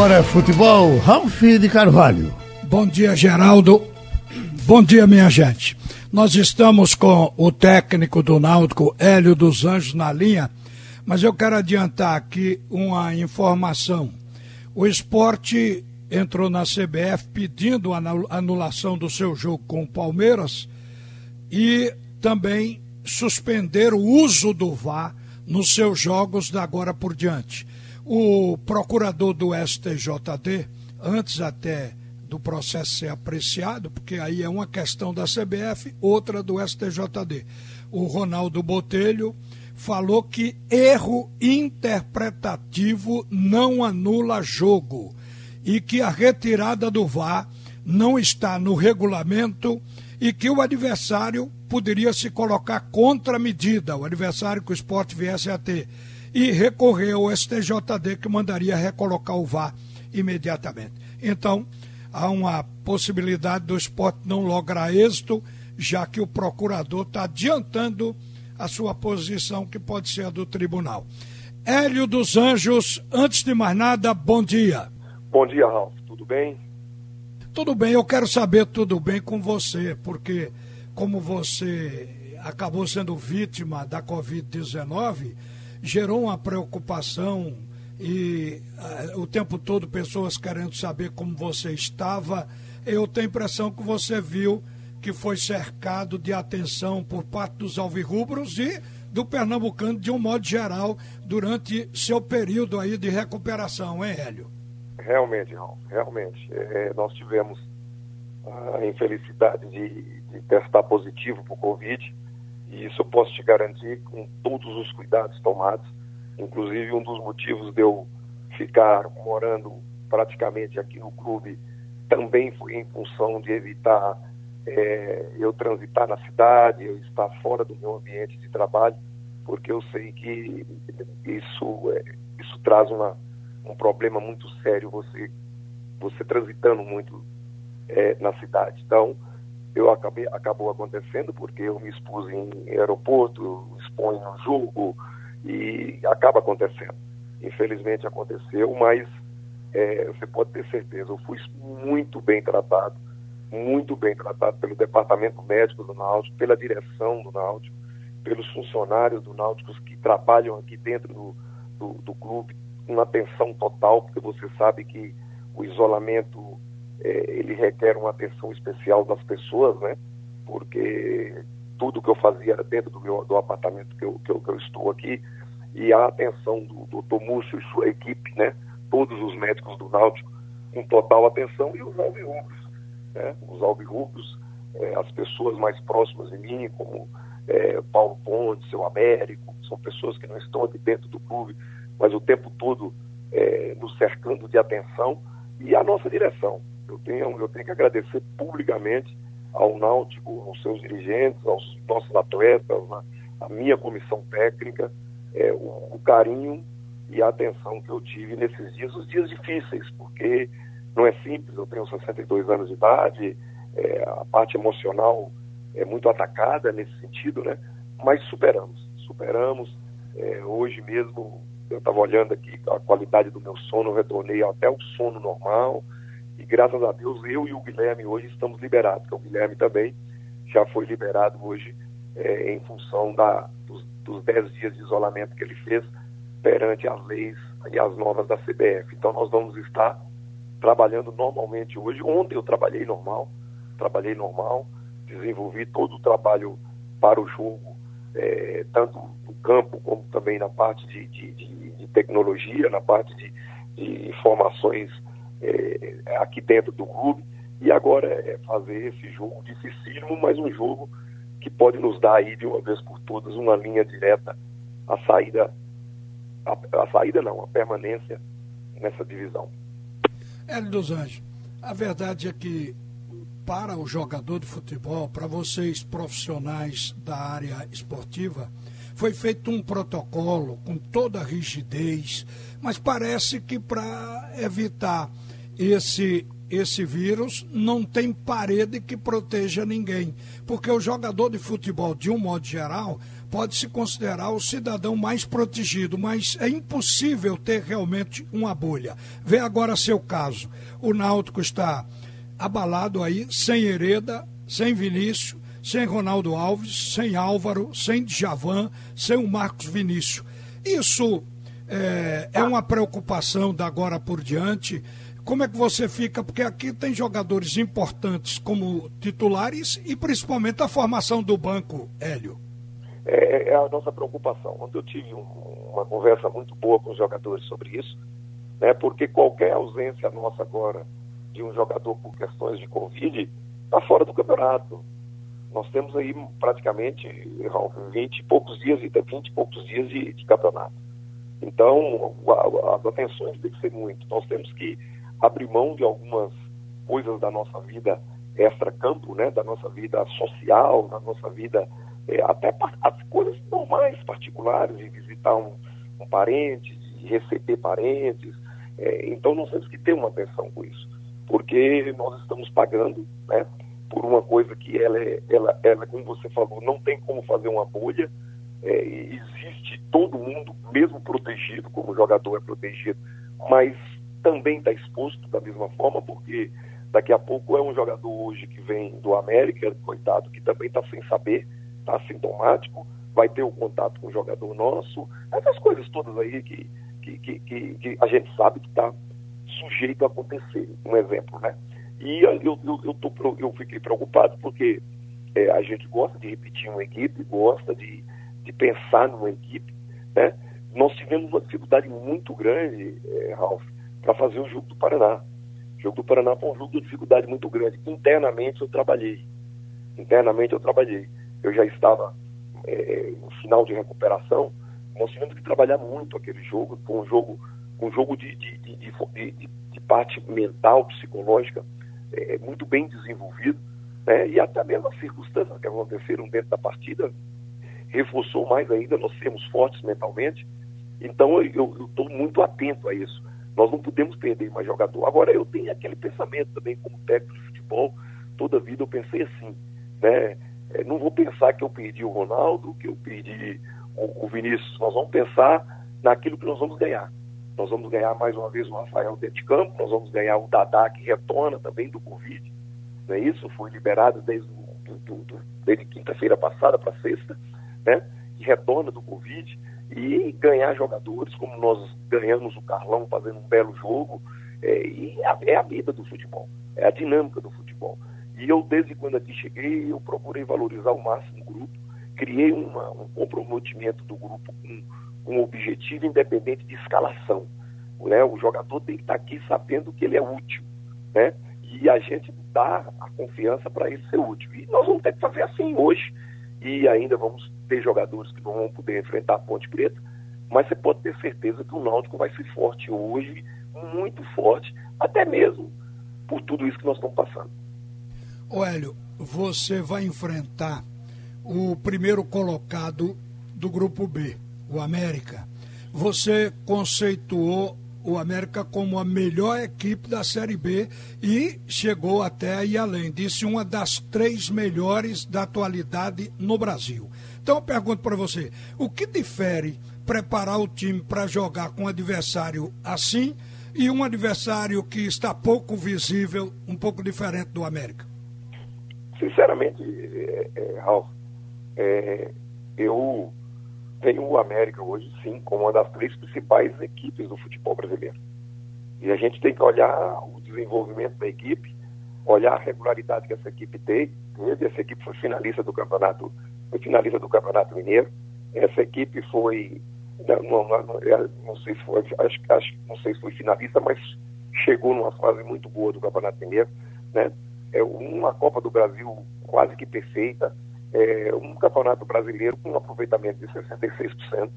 agora é futebol. Ralf de Carvalho. Bom dia, Geraldo. Bom dia, minha gente. Nós estamos com o técnico do Náutico, Hélio dos Anjos, na linha, mas eu quero adiantar aqui uma informação. O esporte entrou na CBF pedindo a anulação do seu jogo com o Palmeiras e também suspender o uso do VAR nos seus jogos da agora por diante. O procurador do STJD, antes até do processo ser apreciado, porque aí é uma questão da CBF, outra do STJD. O Ronaldo Botelho falou que erro interpretativo não anula jogo e que a retirada do VAR não está no regulamento e que o adversário poderia se colocar contra a medida, o adversário que o esporte viesse a ter, e recorrer ao STJD que mandaria recolocar o VAR imediatamente. Então, há uma possibilidade do esporte não lograr êxito, já que o procurador está adiantando a sua posição, que pode ser a do tribunal. Hélio dos Anjos, antes de mais nada, bom dia. Bom dia, Ralf. Tudo bem? Tudo bem, eu quero saber tudo bem com você, porque como você acabou sendo vítima da Covid-19, gerou uma preocupação e uh, o tempo todo pessoas querendo saber como você estava. Eu tenho a impressão que você viu que foi cercado de atenção por parte dos alvirrubros e do pernambucano de um modo geral durante seu período aí de recuperação, hein, Hélio? Realmente, Raul, realmente. É, nós tivemos a infelicidade de, de testar positivo para o Covid. E isso eu posso te garantir com todos os cuidados tomados. Inclusive, um dos motivos de eu ficar morando praticamente aqui no clube também foi em função de evitar é, eu transitar na cidade, eu estar fora do meu ambiente de trabalho, porque eu sei que isso, é, isso traz uma, um problema muito sério você, você transitando muito é, na cidade. Então, eu acabei, acabou acontecendo porque eu me expus em aeroporto, exponho no jogo, e acaba acontecendo. Infelizmente aconteceu, mas é, você pode ter certeza, eu fui muito bem tratado, muito bem tratado pelo departamento médico do Náutico, pela direção do Náutico, pelos funcionários do Náutico que trabalham aqui dentro do, do, do clube, uma atenção total, porque você sabe que o isolamento é, ele requer uma atenção especial das pessoas, né? Porque tudo que eu fazia era dentro do meu do apartamento que eu, que eu, que eu estou aqui e a atenção do doutor Múcio e sua equipe, né? Todos os médicos do Náutico com total atenção e os alvirrubros, né? Os alvirrubros, é, as pessoas mais próximas de mim, como é, Paulo Ponte, seu Américo, são pessoas que não estão aqui dentro do clube, mas o tempo todo é, nos cercando de atenção e a nossa direção. Eu tenho, eu tenho que agradecer publicamente ao Náutico, aos seus dirigentes, aos nossos atletas, à minha comissão técnica, é, o, o, carinho e a atenção que eu tive nesses dias, os dias difíceis, porque não é simples, eu tenho 62 anos de idade, é, a parte emocional é muito atacada nesse sentido, né? Mas superamos, superamos. É, hoje mesmo, eu estava olhando aqui a qualidade do meu sono, retornei até o sono normal, e graças a Deus, eu e o Guilherme hoje estamos liberados, porque o Guilherme também já foi liberado hoje é, em função da, dos, dos 10 dias de isolamento que ele fez perante as leis e as normas da CBF. Então nós vamos estar trabalhando normalmente hoje. Ontem eu trabalhei normal, trabalhei normal, desenvolvi todo o trabalho para o jogo, é, tanto no campo como também na parte de, de, de, de tecnologia, na parte de, informações é, aqui dentro do clube. E agora é fazer esse jogo dificílimo, mas um jogo que pode nos dar aí de uma vez por todas uma linha direta à saída, a, a saída não, a permanência nessa divisão. Hélio dos Anjos, a verdade é que para o jogador de futebol, para vocês profissionais da área esportiva, foi feito um protocolo com toda a rigidez, mas parece que para evitar esse esse vírus não tem parede que proteja ninguém, porque o jogador de futebol, de um modo geral, pode se considerar o cidadão mais protegido, mas é impossível ter realmente uma bolha. Vê agora seu caso. O Náutico está abalado aí, sem Hereda, sem Vinícius, sem Ronaldo Alves, sem Álvaro, sem Djavan, sem o Marcos Vinícius. Isso é, é uma preocupação da agora por diante. Como é que você fica? Porque aqui tem jogadores importantes como titulares e principalmente a formação do banco, Hélio. É, é a nossa preocupação. Ontem eu tive um, uma conversa muito boa com os jogadores sobre isso, né? porque qualquer ausência nossa agora de um jogador por questões de Covid está fora do campeonato. Nós temos aí praticamente 20 e poucos dias, 20 e poucos dias de, de campeonato. Então, as atenções têm que ser muito. Nós temos que abrir mão de algumas coisas da nossa vida extra-campo, né, da nossa vida social, da nossa vida, é, até as coisas normais, particulares, de visitar um, um parente, de receber parentes. É, então, nós temos que ter uma atenção com isso, porque nós estamos pagando né, por uma coisa que ela, é, ela, ela, como você falou, não tem como fazer uma bolha, é, existe todo mundo, mesmo protegido, como jogador é protegido, mas também está exposto da mesma forma, porque daqui a pouco é um jogador hoje que vem do América, coitado, que também está sem saber, está assintomático, vai ter o contato com o jogador nosso, essas coisas todas aí que, que, que, que, que a gente sabe que está sujeito a acontecer. Um exemplo, né? E eu, eu, eu, tô, eu fiquei preocupado porque é, a gente gosta de repetir uma equipe, gosta de, de pensar numa equipe, né? Nós tivemos uma dificuldade muito grande, é, Ralf, para fazer o jogo do Paraná. O jogo do Paraná foi um jogo de dificuldade muito grande. Internamente eu trabalhei. Internamente eu trabalhei. Eu já estava é, no final de recuperação. Nós tivemos que trabalhar muito aquele jogo. Foi um jogo, um jogo de, de, de, de, parte mental, psicológica, é, muito bem desenvolvido. Né? E até mesmo as circunstâncias que aconteceram dentro da partida reforçou mais ainda nós sermos fortes mentalmente. Então eu estou muito atento a isso. Nós não podemos perder mais jogador. Agora eu tenho aquele pensamento também como técnico de futebol. Toda vida eu pensei assim, né? É, não vou pensar que eu perdi o Ronaldo, que eu perdi o, o Vinícius. Nós vamos pensar naquilo que nós vamos ganhar. Nós vamos ganhar mais uma vez o Rafael dentro de campo, nós vamos ganhar o Dadá que retorna também do Covid. Não é isso? Foi liberado desde, desde quinta-feira passada para sexta né, que retorna do Covid, e ganhar jogadores como nós ganhamos o Carlão fazendo um belo jogo. É, e é a vida do futebol, é a dinâmica do futebol. E eu, desde quando aqui cheguei, eu procurei valorizar o máximo o grupo, criei uma, um comprometimento do grupo com, com um objetivo independente de escalação. Né? O jogador tem que estar aqui sabendo que ele é útil. Né? E a gente dá a confiança para ele ser útil. E nós vamos ter que fazer assim hoje e ainda vamos ter jogadores que não vão poder enfrentar a Ponte Preta, mas você pode ter certeza que o Náutico vai ser forte hoje, muito forte, até mesmo por tudo isso que nós estamos passando. Ô Hélio, você vai enfrentar o primeiro colocado do grupo B, o América. Você conceituou o América como a melhor equipe da Série B e chegou até e além. Disse uma das três melhores da atualidade no Brasil. Então eu pergunto para você: o que difere preparar o time para jogar com um adversário assim e um adversário que está pouco visível, um pouco diferente do América? Sinceramente, é, é, Ralf, é, eu tem o América hoje, sim, como uma das três principais equipes do futebol brasileiro. E a gente tem que olhar o desenvolvimento da equipe, olhar a regularidade que essa equipe tem. Essa equipe foi finalista do campeonato, foi finalista do campeonato mineiro. Essa equipe foi, não, não, é, não sei se foi, acho, acho, não sei se foi finalista, mas chegou numa fase muito boa do campeonato mineiro, né? É uma Copa do Brasil quase que perfeita é, um campeonato brasileiro com um aproveitamento de 66%,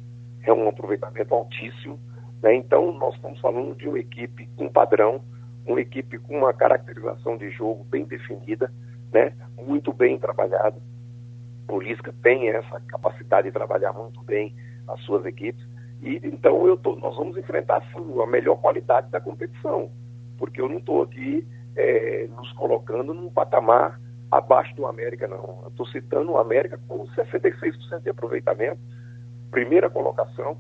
é um aproveitamento altíssimo. Né? Então, nós estamos falando de uma equipe com padrão, uma equipe com uma caracterização de jogo bem definida, né? muito bem trabalhada. O Lisca tem essa capacidade de trabalhar muito bem as suas equipes. E então eu tô, nós vamos enfrentar sim, a melhor qualidade da competição, porque eu não estou aqui é, nos colocando num patamar abaixo do América, não. Estou citando o América com 66% de aproveitamento, primeira colocação,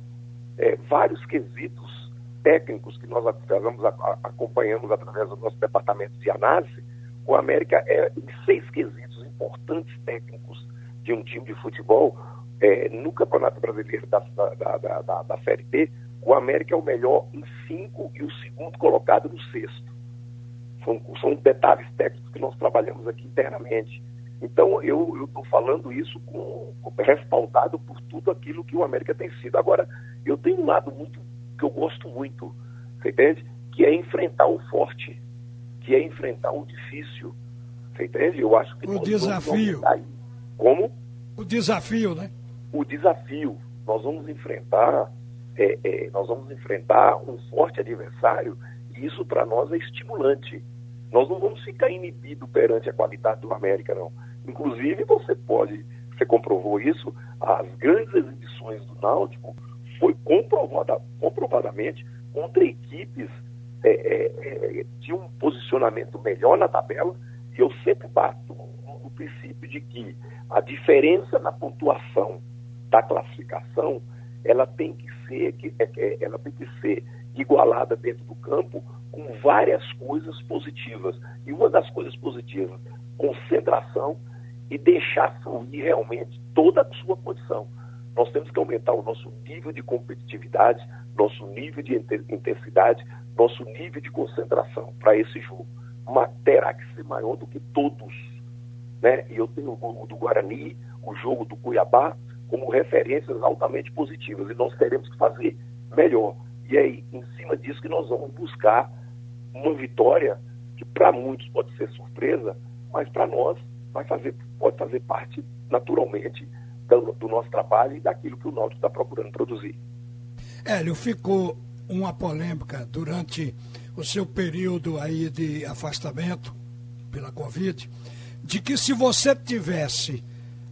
é, vários quesitos técnicos que nós acompanhamos, acompanhamos através do nosso departamento de análise. O América é em seis quesitos importantes técnicos de um time de futebol. É, no Campeonato Brasileiro da, da, da, da, da Série B, o América é o melhor em cinco e o segundo colocado no sexto. São, são detalhes técnicos que nós trabalhamos aqui internamente. Então, eu estou falando isso com, respaldado por tudo aquilo que o América tem sido. Agora, eu tenho um lado muito que eu gosto muito, você entende? Que é enfrentar o forte, que é enfrentar o difícil. Você entende? Eu acho que o desafio. Como? O desafio, né? O desafio. Nós vamos enfrentar, é, é, nós vamos enfrentar um forte adversário e isso para nós é estimulante. Nós não vamos ficar inibidos perante a qualidade do América, não. Inclusive, você pode, você comprovou isso, as grandes exibições do Náutico foi comprovada, comprovadamente contra equipes é, é, é, de um posicionamento melhor na tabela, e eu sempre bato no princípio de que a diferença na pontuação da classificação ela tem que ser é, é, ela tem que ser igualada dentro do campo com várias coisas positivas. E uma das coisas positivas, concentração e deixar fluir realmente toda a sua condição. Nós temos que aumentar o nosso nível de competitividade, nosso nível de intensidade, nosso nível de concentração para esse jogo. Mas terá que ser maior do que todos. Né? E eu tenho o jogo do Guarani, o jogo do Cuiabá, como referências altamente positivas. E nós teremos que fazer melhor. E é em cima disso que nós vamos buscar uma vitória que para muitos pode ser surpresa, mas para nós vai fazer, pode fazer parte naturalmente do, do, nosso trabalho e daquilo que o Náutico está procurando produzir. Hélio, ficou uma polêmica durante o seu período aí de afastamento pela Covid, de que se você tivesse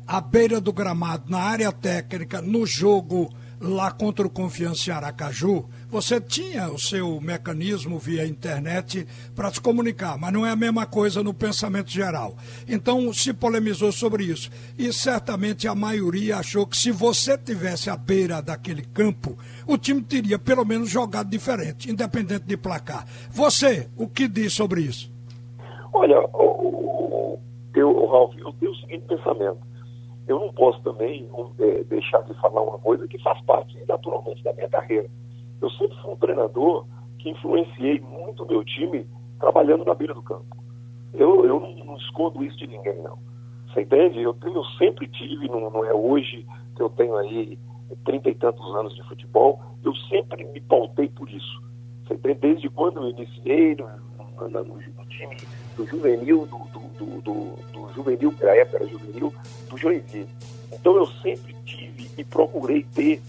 à beira do gramado, na área técnica, no jogo lá contra o Confiança em Aracaju, você tinha o seu mecanismo via internet para se comunicar, mas não é a mesma coisa no pensamento geral. Então se polemizou sobre isso. E certamente a maioria achou que se você tivesse à beira daquele campo, o time teria pelo menos jogado diferente, independente de placar. Você, o que diz sobre isso? Olha, eu, Ralf, eu tenho o seguinte pensamento eu não posso também é, deixar de falar uma coisa que faz parte naturalmente da minha carreira. Eu sempre fui um treinador que influenciei muito meu time trabalhando na beira do campo. Eu, eu não, não escondo isso de ninguém, não. Você entende? Eu, eu sempre tive, não, não é hoje que eu tenho aí trinta e tantos anos de futebol, eu sempre me pautei por isso. Você entende? Desde quando eu iniciei no, no, no, no time do juvenil, do, do, do, do juvenil, que na época era juvenil, do Joinville. Então eu sempre tive e procurei ter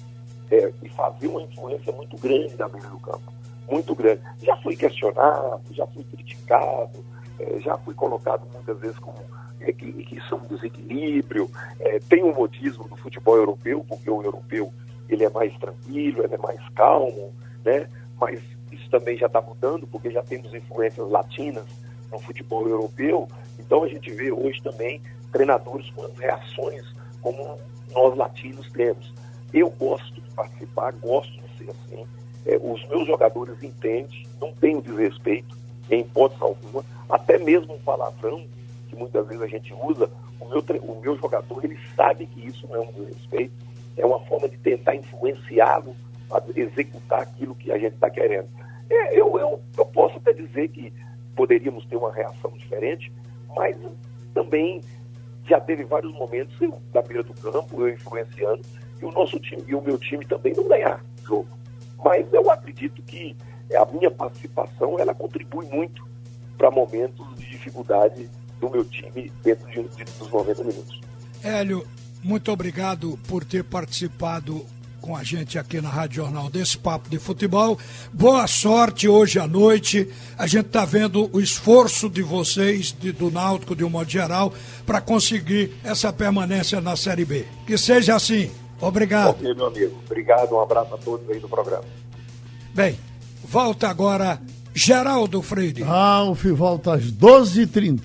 é, e fazer uma influência muito grande na beira do campo. Muito grande. Já fui questionado, já fui criticado, é, já fui colocado muitas vezes como é, que, que é um desequilíbrio. É, tem um modismo do futebol europeu, porque o europeu ele é mais tranquilo, ele é mais calmo, né? mas isso também já está mudando, porque já temos influências latinas no futebol europeu. Então a gente vê hoje também treinadores com reações como nós latinos temos. Eu gosto de participar, gosto de ser assim. É, os meus jogadores entendem, não tenho desrespeito, em hipótese alguma, até mesmo um palavrão que muitas vezes a gente usa, o meu, o meu jogador ele sabe que isso não é um desrespeito, é uma forma de tentar influenciá-lo a executar aquilo que a gente está querendo. É, eu, eu, eu posso até dizer que poderíamos ter uma reação diferente, mas também já teve vários momentos eu, na beira do campo, eu influenciando, e o nosso time e o meu time também não ganhar jogo. Mas eu acredito que a minha participação ela contribui muito para momentos de dificuldade do meu time dentro de, de, dos 90 minutos. Hélio, muito obrigado por ter participado com a gente aqui na Rádio Jornal desse papo de futebol. Boa sorte hoje à noite. A gente está vendo o esforço de vocês, de, do Náutico de um modo geral, para conseguir essa permanência na Série B. Que seja assim. Obrigado. Ok, meu amigo. Obrigado. Um abraço a todos aí do programa. Bem, volta agora Geraldo Freire. Ralf volta às 12h30.